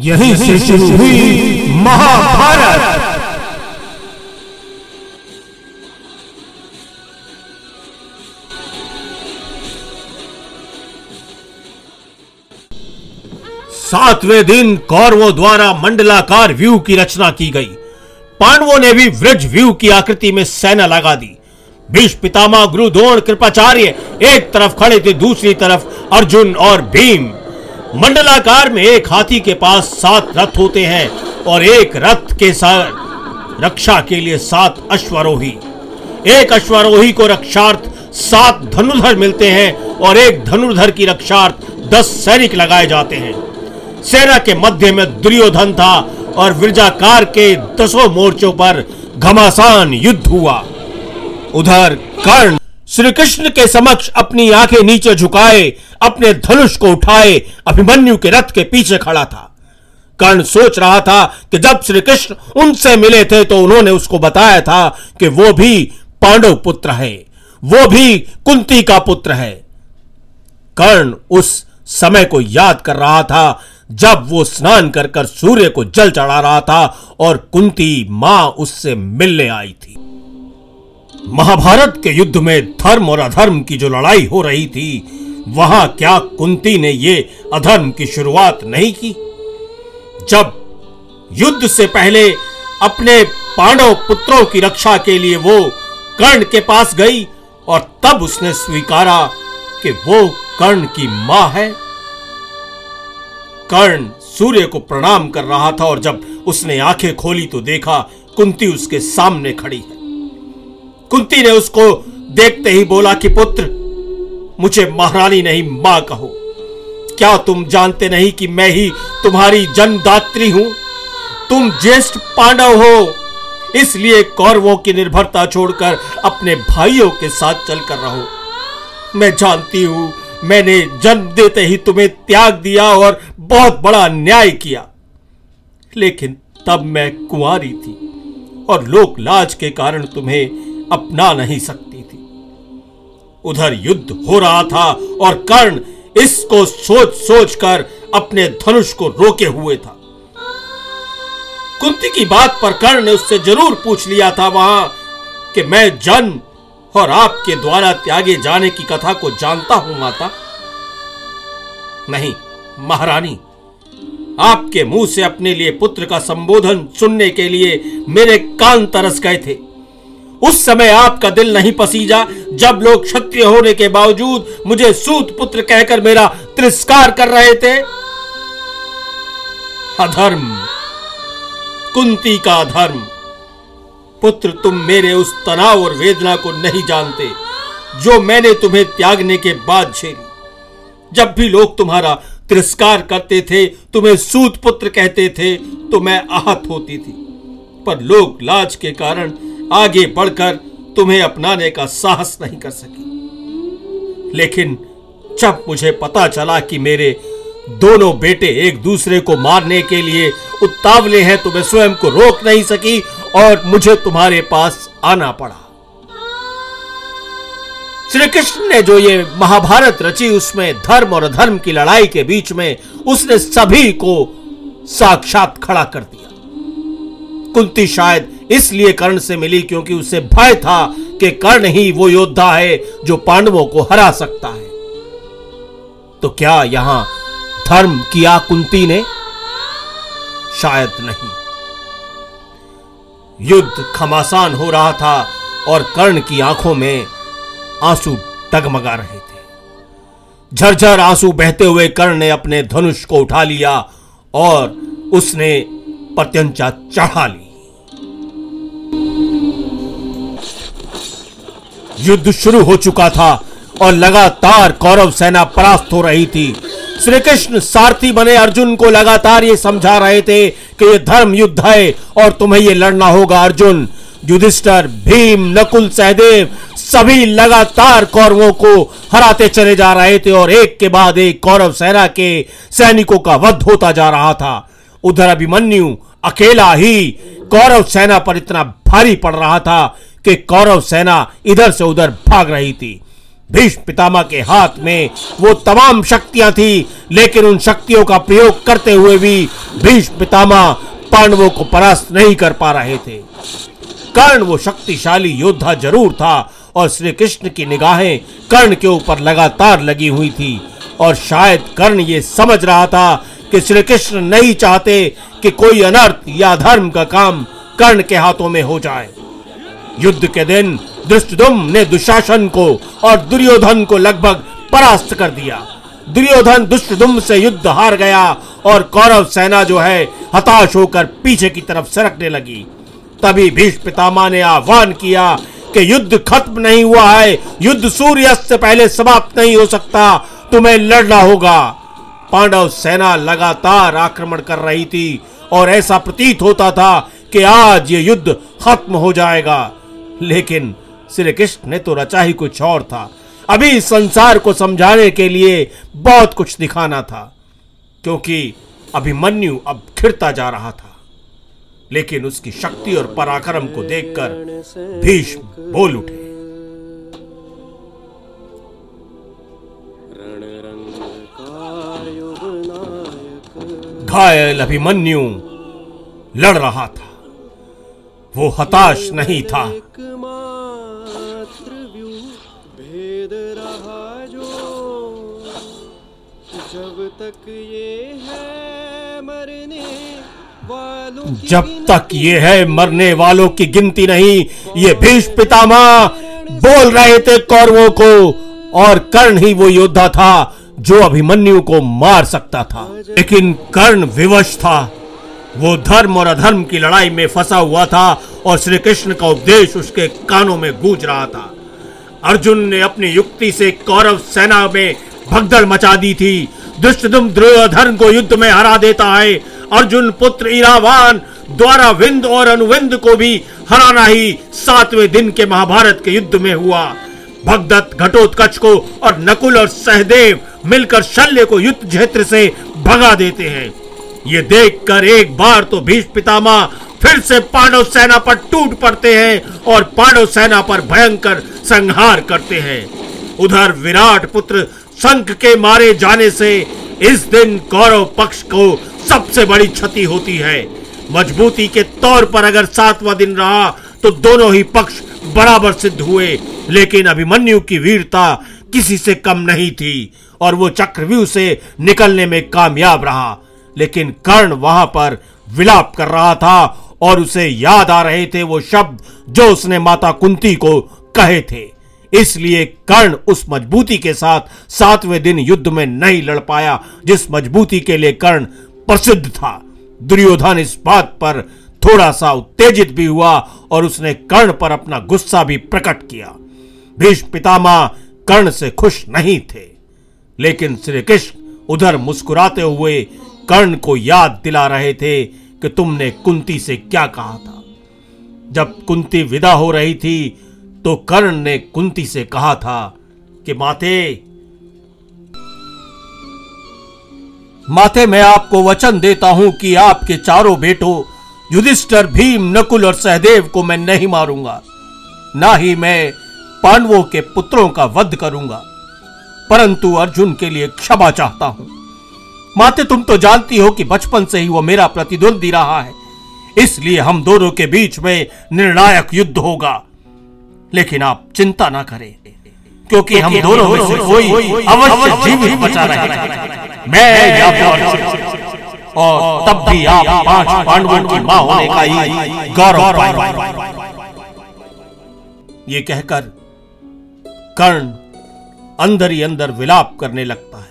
यही से शुरू हुई महाभारत। सातवें दिन कौरवों द्वारा मंडलाकार व्यू की रचना की गई। पांडवों ने भी व्रज व्यू की आकृति में सेना लगा दी। भीष पितामह गुरु द्रोण कृपाचार्य एक तरफ़ खड़े थे, दूसरी तरफ़ अर्जुन और भीम। मंडलाकार में एक हाथी के पास सात रथ होते हैं और एक रथ के साथ रक्षा के लिए सात अश्वरोही। एक अश्वरोही को रक्षार्थ सात धनुर्धर मिलते हैं और एक धनुर्धर की रक्षार्थ दस सैनिक लगाए जाते हैं। सेना के मध्य में दुर्योधन था और विरजाकार के दसों मोर्चों पर घमासान युद्ध हुआ। उधर कर्ण श्री कृष्ण के समक्ष अपनी आँखें नीचे झुकाए, अपने धनुष को उठाए, अभिमन्यु के रथ के पीछे खड़ा था। कर्ण सोच रहा था कि जब श्री कृष्ण उनसे मिले थे तो उन्होंने उसको बताया था कि वो भी पांडव पुत्र है, वो भी कुंती का पुत्र है। कर्ण उस समय को याद कर रहा था, जब वो स्नान कर सूर्य को जल चढ़ा रहा था और कुंती माँ उससे मिलने आई थी। महाभारत के युद्ध में धर्म और अधर्म की जो लड़ाई हो रही थी, वहाँ क्या कुंती ने ये अधर्म की शुरुआत नहीं की? जब युद्ध से पहले अपने पांडव पुत्रों की रक्षा के लिए वो कर्ण के पास गई और तब उसने स्वीकारा कि वो कर्ण की माँ है। कर्ण सूर्य को प्रणाम कर रहा था और जब उसने आँखें खोली तो देखा कुंती उसके सामने खड़ी है। कुंती ने उसको देखते ही बोला कि पुत्र, मुझे महारानी नहीं, माँ कहो। क्या तुम जानते नहीं कि मैं ही तुम्हारी जन्मदात्री हूँ? तुम ज्येष्ठ पांडव हो, इसलिए कौरवों की निर्भरता छोड़कर अपने भाइयों के साथ चलकर रहो। मैं जानती हूँ, मैंने जन्म देते ही तुम्हें त्याग दिया और बहुत बड़ा न्याय किया। लेकिन तब मैं कुंवारी थी और लोक लाज के कारण तुम्हें अपना नहीं सकती थी। उधर युद्ध हो रहा था और कर्ण इसको सोच सोच कर अपने धनुष को रोके हुए था। कुंती की बात पर कर्ण ने उससे ज़रूर पूछ लिया था वहाँ कि मैं जन्म और आपके द्वारा त्यागे जाने की कथा को जानता हूँ, माता। नहीं, महारानी, आपके मुँह से अपने लिए पुत्र का संबोधन सुनने के लिए मेरे कान तरस गए थे। उस समय आपका दिल नहीं पसीजा। जब लोग क्षत्रिय होने के बावजूद मुझे सूत पुत्र कहकर मेरा तिरस्कार कर रहे थे। अधर्म। कुंती का अधर्म। पुत्र तुम मेरे उस तनाव और वेदना को नहीं जानते, जो मैंने तुम्हें त्यागने के बाद झेली जब भी लोग तुम्हारा तिरस्कार करते थे, तुम्हें सूत पुत्र कहते थे तो मैं आहत होती थी। पर लोग लाज के कारण आगे बढ़कर तुम्हें अपनाने का साहस नहीं कर सकी। लेकिन जब मुझे पता चला कि मेरे दोनों बेटे एक दूसरे को मारने के लिए उत्तावले हैं तो मैं स्वयं को रोक नहीं सकी और मुझे तुम्हारे पास आना पड़ा। श्री कृष्ण ने जो ये महाभारत रची, उसमें धर्म और अधर्म की लड़ाई के बीच में उसने सभी को साक्षात खड़ा कर दिया। कुंती शायद इसलिए कर्ण से मिली क्योंकि उसे भय था कि कर्ण ही वो योद्धा है जो पांडवों को हरा सकता है। तो क्या यहाँ धर्म किया कुंती ने? शायद नहीं। युद्ध खमासान हो रहा था और कर्ण की आँखों में आँसू टगमगा रहे थे। झरझर आँसू बहते हुए कर्ण ने अपने धनुष को उठा लिया और उसने प्रत्यंचा चढ़ा ली। युद्ध शुरू हो चुका था और लगातार कौरव सेना परास्त हो रही थी। श्री कृष्ण सारथी बने अर्जुन को लगातार ये समझा रहे थे कि ये धर्म युद्ध है और तुम्हें ये लड़ना होगा, अर्जुन। युधिष्ठर, भीम, नकुल, सहदेव, सभी लगातार कौरवों को हराते चले जा रहे थे और एक के बाद एक कौरव सेना के सैनिकों का वध होता जा रहा था। उधर अभिमन्यु, अकेला ही कौरव सेना पर इतना भारी पड़ रहा था कि कौरव सेना इधर से उधर भाग रही थी। भीष्म पितामह के हाथ में वो तमाम शक्तियाँ थी, लेकिन उन शक्तियों का प्रयोग करते हुए भी भीष्म पितामह पांडवों को परास्त नहीं कर पा रहे थे। कर्ण वो शक्तिशाली योद्धा ज़रूर था और श्री कृष्ण की निगाहें कर्ण के ऊपर लगातार लगी हुई थी। और शायद कर्ण ये समझ रहा था कि श्री कृष्ण नहीं चाहते कि कोई अनर्थ या धर्म का काम कर्ण के हाथों में हो जाए। युद्ध के दिन दृष्टुम ने दुशासन को और दुर्योधन को लगभग परास्त कर दिया। दुर्योधन दुष्टुम से युद्ध हार गया और कौरव सेना जो है हताश होकर पीछे की तरफ़ सरकने लगी। तभी भीष्म पितामह ने आह्वान किया कि युद्ध खत्म नहीं हुआ है, युद्ध सूर्यास्त से पहले समाप्त नहीं हो सकता, तुम्हें लड़ना होगा। पांडव सेना लगातार आक्रमण कर रही थी और ऐसा प्रतीत होता था कि आज ये युद्ध खत्म हो जाएगा। लेकिन श्री कृष्ण ने तो रचा ही कुछ और था। अभी संसार को समझाने के लिए बहुत कुछ दिखाना था, क्योंकि अभिमन्यु अब खिरता जा रहा था। लेकिन उसकी शक्ति और पराक्रम को देखकर भीष्म बोल उठे। घायल अभिमन्यु लड़ रहा था। वो हताश नहीं था। रहा जो जब तक ये है मरने वालों जब तक ये है मरने वालों की गिनती नहीं ये भीष्म पितामह बोल रहे थे कौरवों को और कर्ण ही वो योद्धा था जो अभिमन्यु को मार सकता था। लेकिन कर्ण विवश था। वो धर्म और अधर्म की लड़ाई में फंसा हुआ था और श्री कृष्ण का उपदेश उसके कानों में गूंज रहा था। अर्जुन ने अपनी युक्ति से कौरव सेना में भगदड़ मचा दी थी। दुष्टुम दुर्योधन को युद्ध में हरा देता है। अर्जुन पुत्र इरावान द्वारा विंद और अनुविंद को भी हराना ही सातवें दिन के महाभारत के युद्ध में हुआ। भगदत्त, घटोत्कच को और नकुल और सहदेव मिलकर शल्य को युद्ध क्षेत्र से भगा देते हैं। ये देखकर एक बार तो भीष्म पितामह फिर से पांडव सेना पर टूट पड़ते हैं और पांडव सेना पर भयंकर संहार करते हैं। उधर विराट पुत्र शंख के मारे जाने से इस दिन कौरव पक्ष को सबसे बड़ी क्षति होती है। मजबूती के तौर पर अगर सातवां दिन रहा तो दोनों ही पक्ष बराबर सिद्ध हुए, लेकिन अभिमन्यु की वीरता किसी से कम नहीं थी और वो चक्रव्यूह से निकलने में कामयाब रहा। लेकिन कर्ण वहाँ पर विलाप कर रहा था और उसे याद आ रहे थे वो शब्द जो उसने माता कुंती को कहे थे। इसलिए कर्ण उस मजबूती के साथ सातवें दिन युद्ध में नहीं लड़ पाया, जिस मजबूती के लिए कर्ण प्रसिद्ध था। दुर्योधन इस बात पर थोड़ा सा उत्तेजित भी हुआ और उसने कर्ण पर अपना गुस्सा भी प्रकट किया। भीष्म पितामह कर्ण से खुश नहीं थे, लेकिन श्री कृष्ण उधर मुस्कुराते हुए कर्ण को याद दिला रहे थे कि तुमने कुंती से क्या कहा था। जब कुंती विदा हो रही थी तो कर्ण ने कुंती से कहा था कि, माते माते, मैं आपको वचन देता हूँ कि आपके चारों बेटों, युधिष्ठर, भीम, नकुल और सहदेव को मैं नहीं मारूँगा। ना ही मैं पांडवों के पुत्रों का वध करूँगा। परंतु अर्जुन के लिए क्षमा चाहता हूँ। माते तुम तो जानती हो कि बचपन से ही वो मेरा प्रतिद्वंदी रहा है। इसलिए हम दोनों के बीच में निर्णायक युद्ध होगा। लेकिन आप चिंता ना करें क्योंकि हम दोनों में से कोई अवश्य जीवित बचा रहेगा मैं या और तब भी आप पाँच पांडवों की माँ होने का ही गौरव ये कहकर कर्ण अंदर ही अंदर विलाप करने लगता है।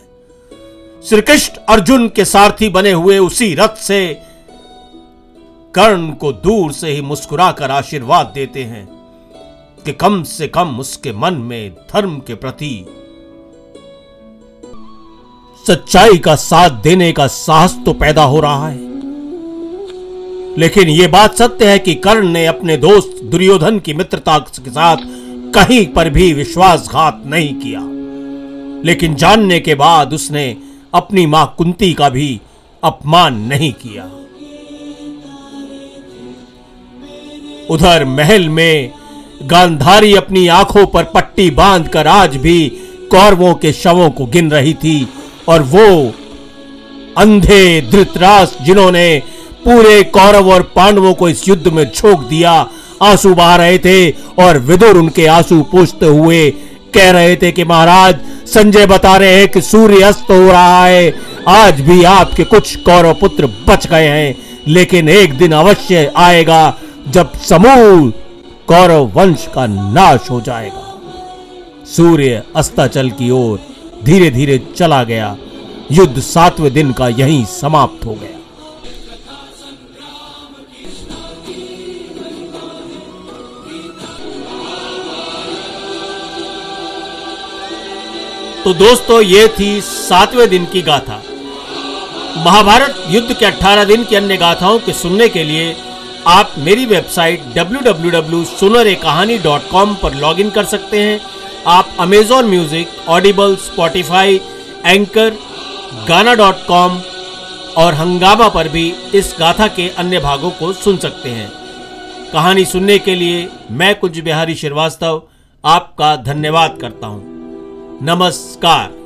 श्री कृष्ण अर्जुन के सारथी बने हुए उसी रथ से कर्ण को दूर से ही मुस्कुराकर आशीर्वाद देते हैं कि कम से कम उसके मन में धर्म के प्रति सच्चाई का साथ देने का साहस तो पैदा हो रहा है। लेकिन यह बात सत्य है कि कर्ण ने अपने दोस्त दुर्योधन की मित्रता के साथ कहीं पर भी विश्वासघात नहीं किया। लेकिन जानने के बाद उसने अपनी माँ कुंती का भी अपमान नहीं किया। उधर महल में गांधारी अपनी आँखों पर पट्टी बांधकर आज भी कौरवों के शवों को गिन रही थी और वो अंधे धृतराज जिन्होंने पूरे कौरव और पांडवों को इस युद्ध में झोंक दिया, आँसू बहा रहे थे और विदुर उनके आँसू पूछते हुए कह रहे थे कि महाराज, संजय बता रहे हैं कि सूर्य अस्त हो रहा है। आज भी आपके कुछ कौरव पुत्र बच गए हैं, लेकिन एक दिन अवश्य आएगा जब समूह कौरव वंश का नाश हो जाएगा। सूर्य अस्ताचल की ओर धीरे धीरे चला गया। युद्ध सातवें दिन का यहीं समाप्त हो गया। तो दोस्तों, ये थी सातवें दिन की गाथा। महाभारत युद्ध के 18 दिन की अन्य गाथाओं के सुनने के लिए आप मेरी वेबसाइट www.sunarekahani.com पर लॉगिन कर सकते हैं। आप Amazon Music Audible Spotify Anchor Gaana dot com और हंगामा पर भी इस गाथा के अन्य भागों को सुन सकते हैं। कहानी सुनने के लिए मैं कुछ बिहारी श्रीवास्तव, आपका धन्यवाद करता हूँ। नमस्कार।